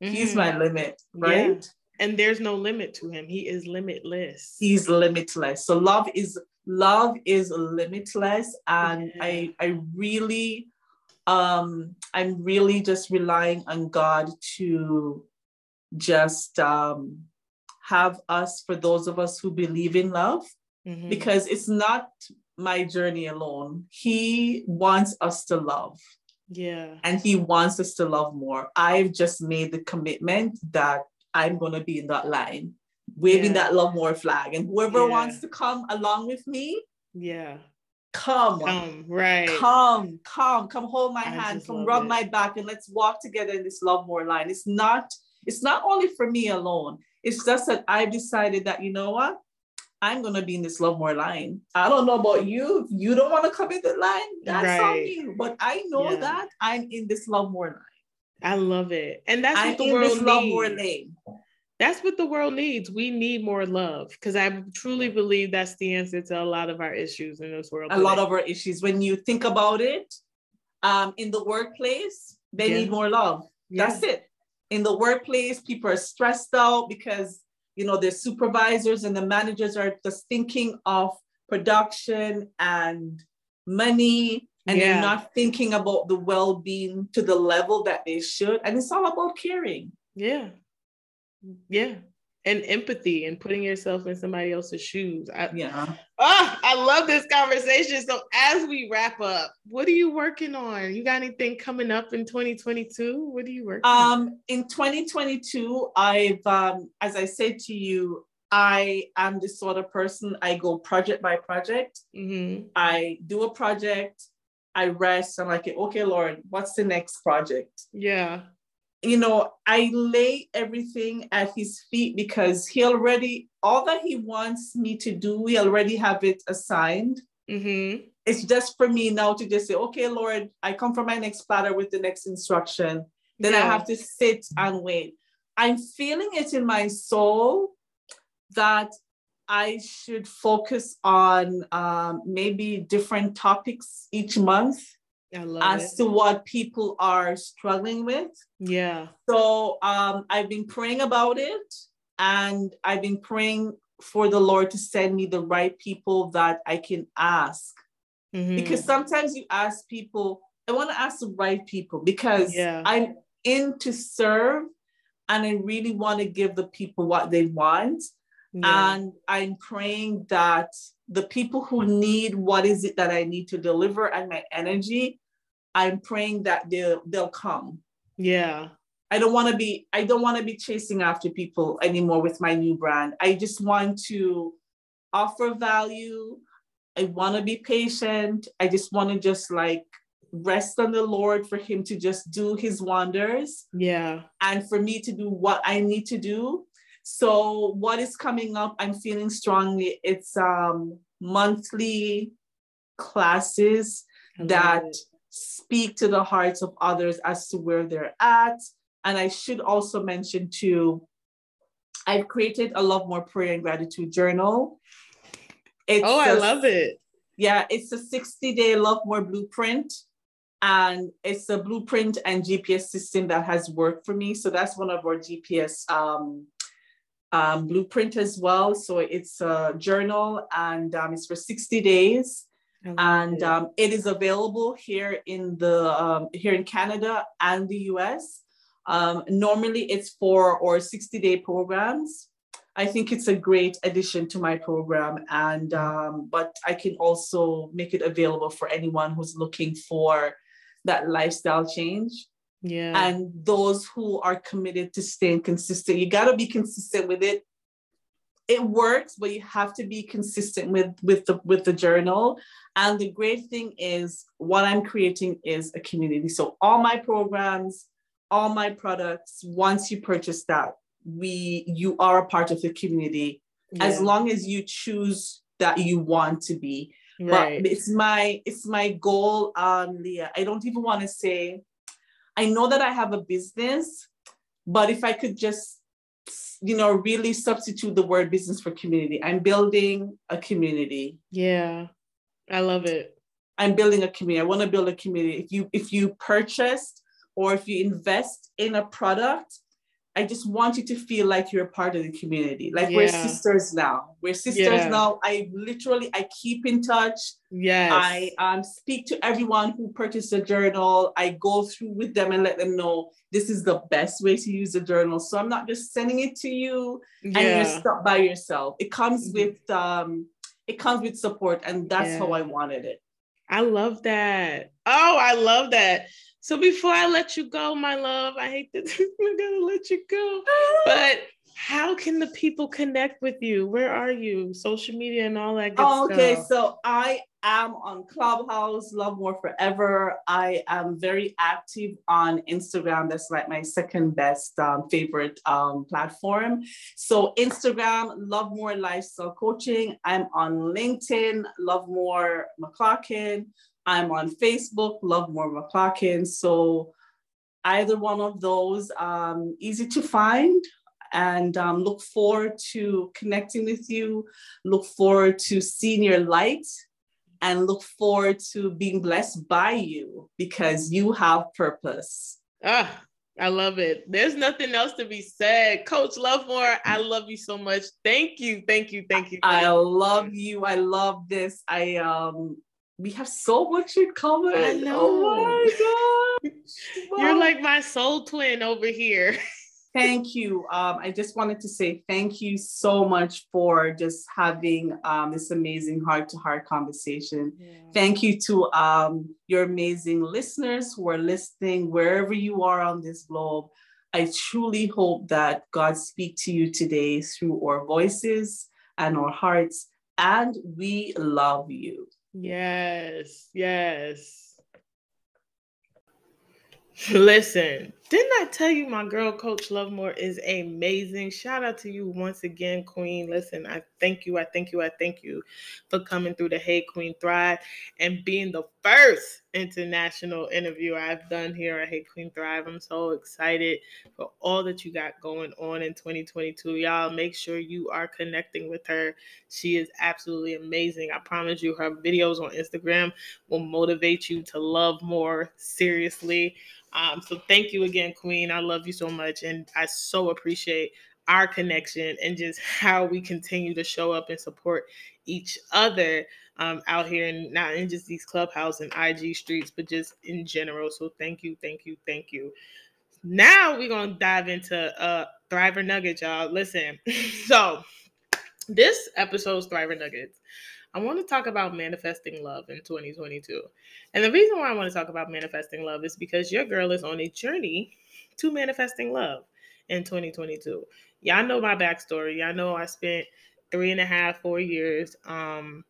He's Mhm. my limit, right? and there's no limit to him. He is limitless. He's limitless. So love is love is limitless, and Yeah. I I really um I'm really just relying on God to just um have us for those of us who believe in love Mhm. because it's not my journey alone. He wants us to love. Yeah. and he wants us to love more. I've just made the commitment that I'm going to be in that line, waving Yeah. that love more flag. And whoever Yeah. wants to come along with me, Yeah. come. come, right. Come, come, come hold my I hand, come rub it. my back, and let's walk together in this love more line. It's not, it's not only for me alone. It's just that I've decided that you know what? I'm gonna be in this love more line. I don't know about you. If you don't want to come in the line, that's on you. But I know Yeah. that I'm in this love more line. I love it. And that's I'm what the world this love more needs. lane. That's what the world needs. We need more love because I truly believe that's the answer to a lot of our issues in this world. A lot of our issues. When you think about it, um, in the workplace, they Yeah. need more love. Yeah. That's it. In the workplace, people are stressed out because you know the supervisors and the managers are just thinking of production and money, and Yeah. they're not thinking about the well-being to the level that they should. And it's all about caring. Yeah. Yeah. And empathy and putting yourself in somebody else's shoes. I, Yeah. oh, I love this conversation. So as we wrap up, what are you working on? You got anything coming up in 2022? What are you working on? Um, in 2022, I've, um, as I said to you, I am the sort of person I go project by project. Mhm. I do a project, I rest. I'm like, okay, Lord, what's the next project? Yeah. You know, I lay everything at His feet because He already, all that He wants me to do, we already have it assigned. Mm-hmm. It's just for me now to just say, okay, Lord, I come for my next platter with the next instruction. Then I have to sit and wait. I'm feeling it in my soul that I should focus on um, maybe different topics each month as it. to what people are struggling with. Yeah. So um, I've been praying about it and I've been praying for the Lord to send me the right people that I can ask Mhm. because sometimes you ask people i want to ask the right people because Yeah. i'm in to serve and i really want to give the people what they want yeah. and i'm praying that the people who need what is it that i need to deliver and my energy i'm praying that they'll they'll come. Yeah. i don't want to be i don't want to be chasing after people anymore with my new brand. I just want to offer value. I want to be patient. I just want to just like rest on the lord for him to just do his wonders. Yeah. and for me to do what i need to do. So what is coming up i'm feeling strongly. It's um monthly classes that it. Speak to the hearts of others as to where they're at. And I should also mention too, I've created a Love More Prayer and Gratitude Journal. It's Oh, I a- love it. Yeah, it's a 60 day Love More blueprint. And it's a blueprint and GPS system that has worked for me. So that's one of our GPS um, um, blueprint as well. So it's a journal and um, it's for 60 days I and um, it is available here in the um, here in Canada and the US. Um, normally, it's for or 60 day programs. I think it's a great addition to my program, and um, but I can also make it available for anyone who's looking for that lifestyle change. Yeah. And those who are committed to staying consistent. You got to be consistent with it. It works, but you have to be consistent with with the with the journal. And the great thing is what I'm creating is a community. So all my programs, all my products, once you purchase that, we you are a part of the community yeah. as long as you choose that you want to be. Right. But it's my it's my goal, um, Leah. I don't even want to say. I know that I have a business, but if I could just, you know, really substitute the word business for community, I'm building a community. Yeah, I love it. I'm building a community. I want to build a community. If you if you purchased or if you invest in a product, I just want you to feel like you're a part of the community. Like yeah. we're sisters now. We're sisters yeah. now. I literally I keep in touch. Yes. I um speak to everyone who purchased a journal. I go through with them and let them know this is the best way to use the journal. So I'm not just sending it to you yeah. and you're stuck by yourself. It comes mm-hmm. with um it comes with support and that's how I wanted it. I love that. Oh, I love that. So before I let you go, my love, I hate that we're gonna let you go, but how can the people connect with you? Where are you? Social media and all that good oh, okay. stuff. Okay, so I am on Clubhouse, Love More Forever. I am very active on Instagram. That's like my second best um, favorite um, platform. So Instagram, Love More Lifestyle Coaching. I'm on LinkedIn, Lovemore McClarkin. I'm on Facebook, Lovemore McClarkin. So either one of those, um, easy to find and um, look forward to connecting with you. Look forward to seeing your light and look forward to being blessed by you because you have purpose. Ah, I love it. There's nothing else to be said. Coach Lovemore, I love you so much. Thank you. Thank you. Thank you. Thank I love you. I love this. I um we have so much in common. I know. Oh my god. <laughs> You're like my soul twin over here. <laughs> thank you. Um, I just wanted to say thank you so much for just having um, this amazing heart to heart conversation. Yeah. Thank you to um, your amazing listeners who are listening wherever you are on this globe. I truly hope that God speak to you today through our voices and our hearts, and we love you. Yes, yes. Listen, didn't I tell you my girl Coach Lovemore is amazing? Shout out to you once again, Queen. Listen, I thank you, I thank you, I thank you for coming through the Hey Queen Thrive and being the first international interview I've done here at Hey Queen Thrive. I'm so excited for all that you got going on in 2022. Y'all make sure you are connecting with her. She is absolutely amazing. I promise you, her videos on Instagram will motivate you to love more seriously. Um, so thank you again, Queen. I love you so much, and I so appreciate our connection and just how we continue to show up and support each other um, out here and not in just these clubhouse and IG streets, but just in general. So thank you, thank you, thank you. Now we're gonna dive into uh Thriver Nugget, y'all. Listen, <laughs> so this episode's Thriver Nuggets. I want to talk about manifesting love in 2022. And the reason why I want to talk about manifesting love is because your girl is on a journey to manifesting love in 2022. Y'all know my backstory. Y'all know I spent three and a half, four years um,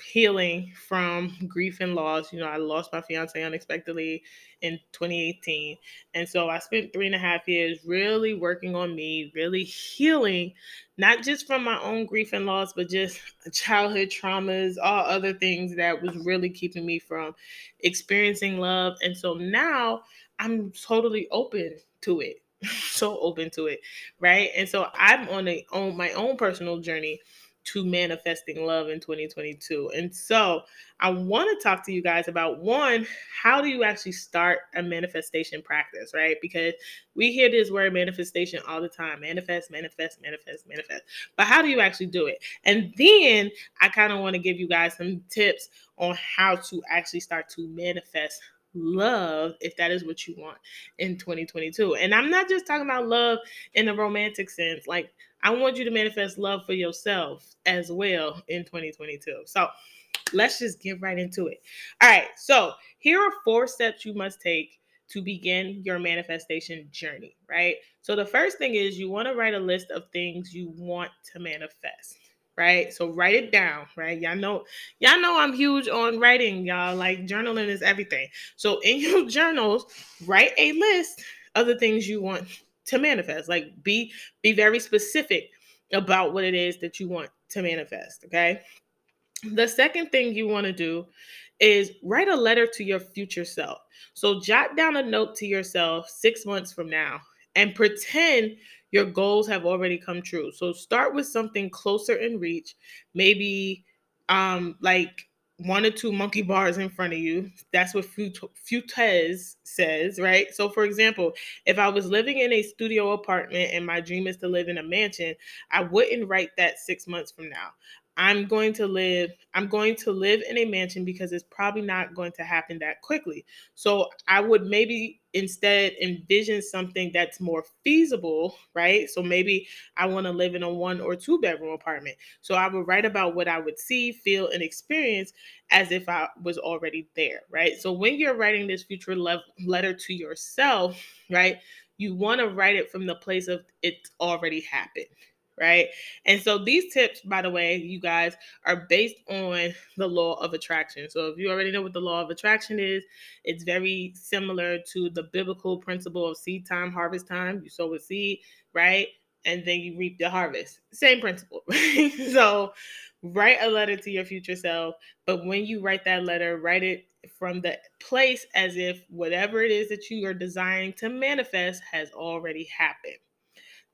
healing from grief and loss. You know, I lost my fiance unexpectedly in 2018. And so I spent three and a half years really working on me, really healing, not just from my own grief and loss, but just childhood traumas, all other things that was really keeping me from experiencing love. And so now I'm totally open to it. <laughs> so open to it, right? And so I'm on a on my own personal journey to manifesting love in 2022. And so I want to talk to you guys about one, how do you actually start a manifestation practice, right? Because we hear this word manifestation all the time manifest, manifest, manifest, manifest. But how do you actually do it? And then I kind of want to give you guys some tips on how to actually start to manifest love if that is what you want in 2022. And I'm not just talking about love in a romantic sense. Like I want you to manifest love for yourself as well in 2022. So let's just get right into it. All right. So here are four steps you must take to begin your manifestation journey, right? So the first thing is you want to write a list of things you want to manifest right? So write it down, right? Y'all know, y'all know I'm huge on writing, y'all. Like journaling is everything. So in your <laughs> journals, write a list of the things you want to manifest. Like be be very specific about what it is that you want to manifest, okay? The second thing you want to do is write a letter to your future self. So jot down a note to yourself 6 months from now and pretend your goals have already come true. So start with something closer in reach, maybe um like one or two monkey bars in front of you. That's what Fuentes says, right? So, for example, if I was living in a studio apartment and my dream is to live in a mansion, I wouldn't write that six months from now. I'm going to live I'm going to live in a mansion because it's probably not going to happen that quickly. So I would maybe instead envision something that's more feasible, right? So maybe I want to live in a one or two bedroom apartment. So I would write about what I would see, feel and experience as if I was already there, right? So when you're writing this future love letter to yourself, right? You want to write it from the place of it's already happened right? And so these tips, by the way, you guys are based on the law of attraction. So if you already know what the law of attraction is, it's very similar to the biblical principle of seed time, harvest time. You sow a seed, right? And then you reap the harvest. Same principle, <laughs> right? so write a letter to your future self, but when you write that letter, write it from the place as if whatever it is that you are desiring to manifest has already happened.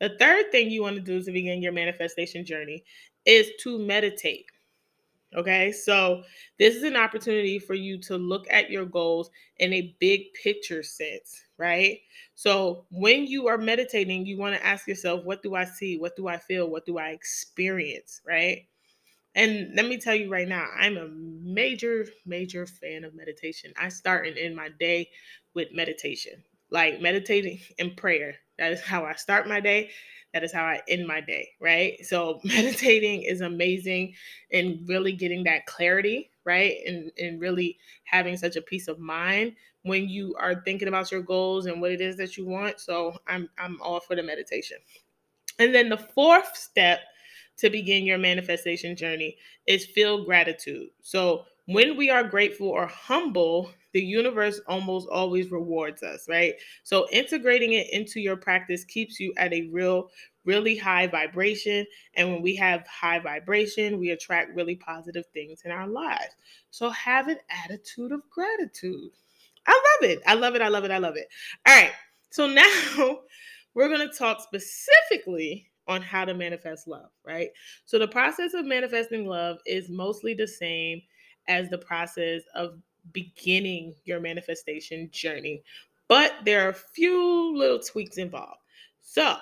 The third thing you want to do to begin your manifestation journey is to meditate. Okay, so this is an opportunity for you to look at your goals in a big picture sense, right? So when you are meditating, you want to ask yourself, what do I see? What do I feel? What do I experience, right? And let me tell you right now, I'm a major, major fan of meditation. I start and end my day with meditation, like meditating and prayer. That is how I start my day. That is how I end my day, right? So <laughs> meditating is amazing and really getting that clarity, right? And, and really having such a peace of mind when you are thinking about your goals and what it is that you want. So I'm I'm all for the meditation. And then the fourth step to begin your manifestation journey is feel gratitude. So when we are grateful or humble, the universe almost always rewards us, right? So integrating it into your practice keeps you at a real, really high vibration. And when we have high vibration, we attract really positive things in our lives. So have an attitude of gratitude. I love it. I love it. I love it. I love it. All right. So <laughs> now we're going to talk specifically on how to manifest love, right? So the process of manifesting love is mostly the same as the process of beginning your manifestation journey. But there are a few little tweaks involved. So,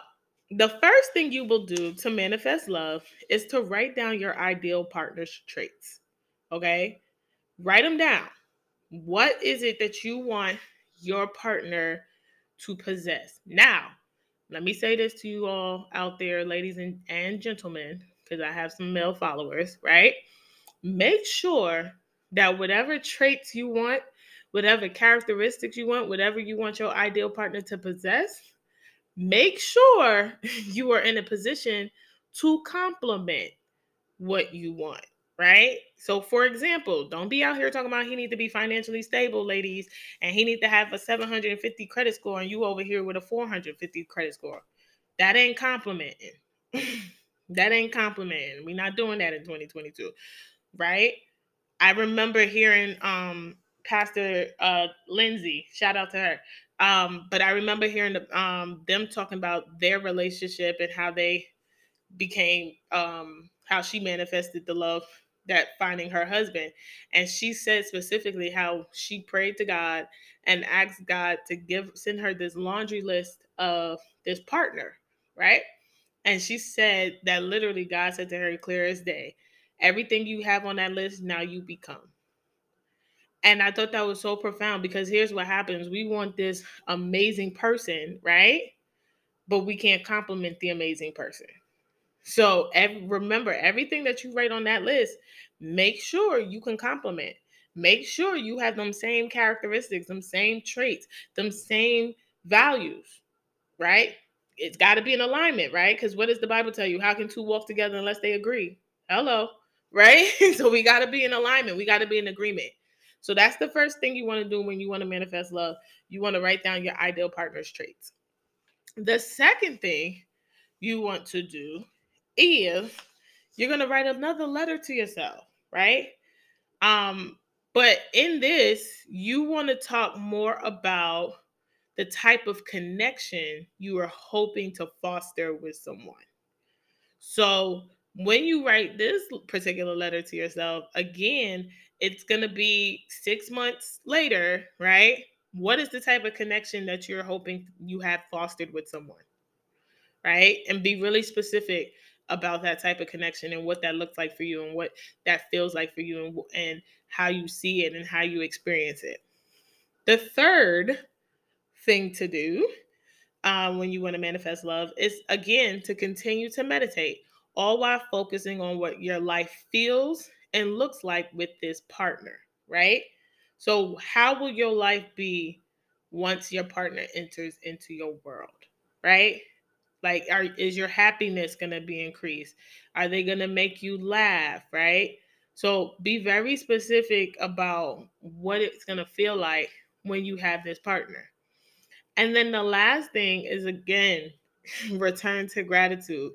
the first thing you will do to manifest love is to write down your ideal partner's traits. Okay? Write them down. What is it that you want your partner to possess? Now, let me say this to you all out there, ladies and, and gentlemen, because I have some male followers, right? Make sure that whatever traits you want, whatever characteristics you want, whatever you want your ideal partner to possess, make sure <laughs> you are in a position to complement what you want right? So, for example, don't be out here talking about he need to be financially stable, ladies, and he need to have a 750 credit score, and you over here with a 450 credit score. That ain't complimenting. <laughs> that ain't complimenting. We're not doing that in 2022, right? I remember hearing um Pastor uh Lindsay, shout out to her. Um, but I remember hearing the, um them talking about their relationship and how they became um how she manifested the love that finding her husband and she said specifically how she prayed to God and asked God to give send her this laundry list of this partner, right? And she said that literally God said to her clear as day, Everything you have on that list, now you become. And I thought that was so profound because here's what happens we want this amazing person, right? But we can't compliment the amazing person. So remember, everything that you write on that list, make sure you can compliment. make sure you have them same characteristics, them same traits, them same values, right? It's got to be in alignment, right? Because what does the Bible tell you? How can two walk together unless they agree? Hello, right? <laughs> so we got to be in alignment. We got to be in agreement. So that's the first thing you want to do when you want to manifest love. You want to write down your ideal partner's traits. The second thing you want to do is you're going to write another letter to yourself, right? Um but in this, you want to talk more about the type of connection you are hoping to foster with someone. So, when you write this particular letter to yourself, again, it's going to be six months later, right? What is the type of connection that you're hoping you have fostered with someone? Right? And be really specific about that type of connection and what that looks like for you and what that feels like for you and, and how you see it and how you experience it. The third thing to do um, when you want to manifest love is again to continue to meditate, all while focusing on what your life feels and looks like with this partner, right? So, how will your life be once your partner enters into your world, right? Like, are is your happiness gonna be increased? Are they gonna make you laugh, right? So be very specific about what it's gonna feel like when you have this partner. And then the last thing is again, <laughs> return to gratitude.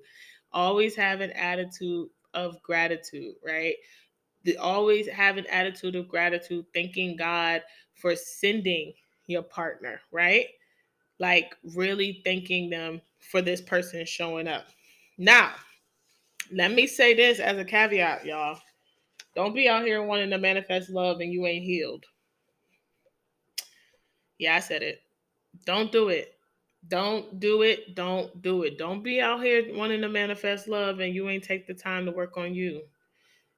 Always have an attitude of gratitude, right? The, always have an attitude of gratitude, thanking God for sending your partner, right? Like really thanking them for this person showing up. Now, let me say this as a caveat, y'all. Don't be out here wanting to manifest love and you ain't healed. Yeah, I said it. Don't do it. Don't do it. Don't do it. Don't be out here wanting to manifest love and you ain't take the time to work on you.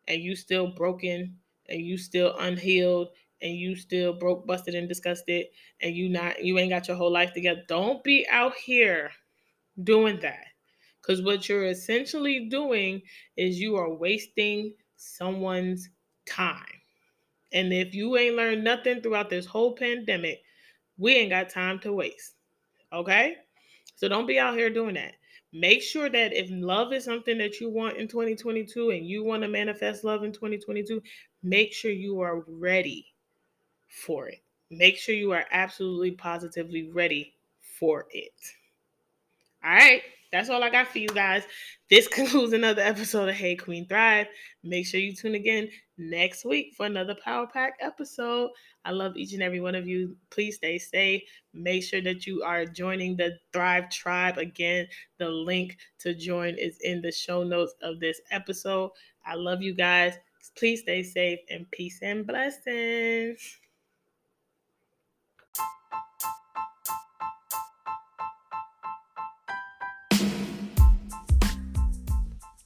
And you still broken and you still unhealed and you still broke, busted, and disgusted, and you not you ain't got your whole life together. Don't be out here doing that. Because what you're essentially doing is you are wasting someone's time. And if you ain't learned nothing throughout this whole pandemic, we ain't got time to waste. Okay? So don't be out here doing that. Make sure that if love is something that you want in 2022 and you want to manifest love in 2022, make sure you are ready for it. Make sure you are absolutely positively ready for it. All right. That's all I got for you guys. This <laughs> concludes another episode of Hey Queen Thrive. Make sure you tune again next week for another Power Pack episode. I love each and every one of you. Please stay safe. Make sure that you are joining the Thrive Tribe. Again, the link to join is in the show notes of this episode. I love you guys. Please stay safe and peace and blessings.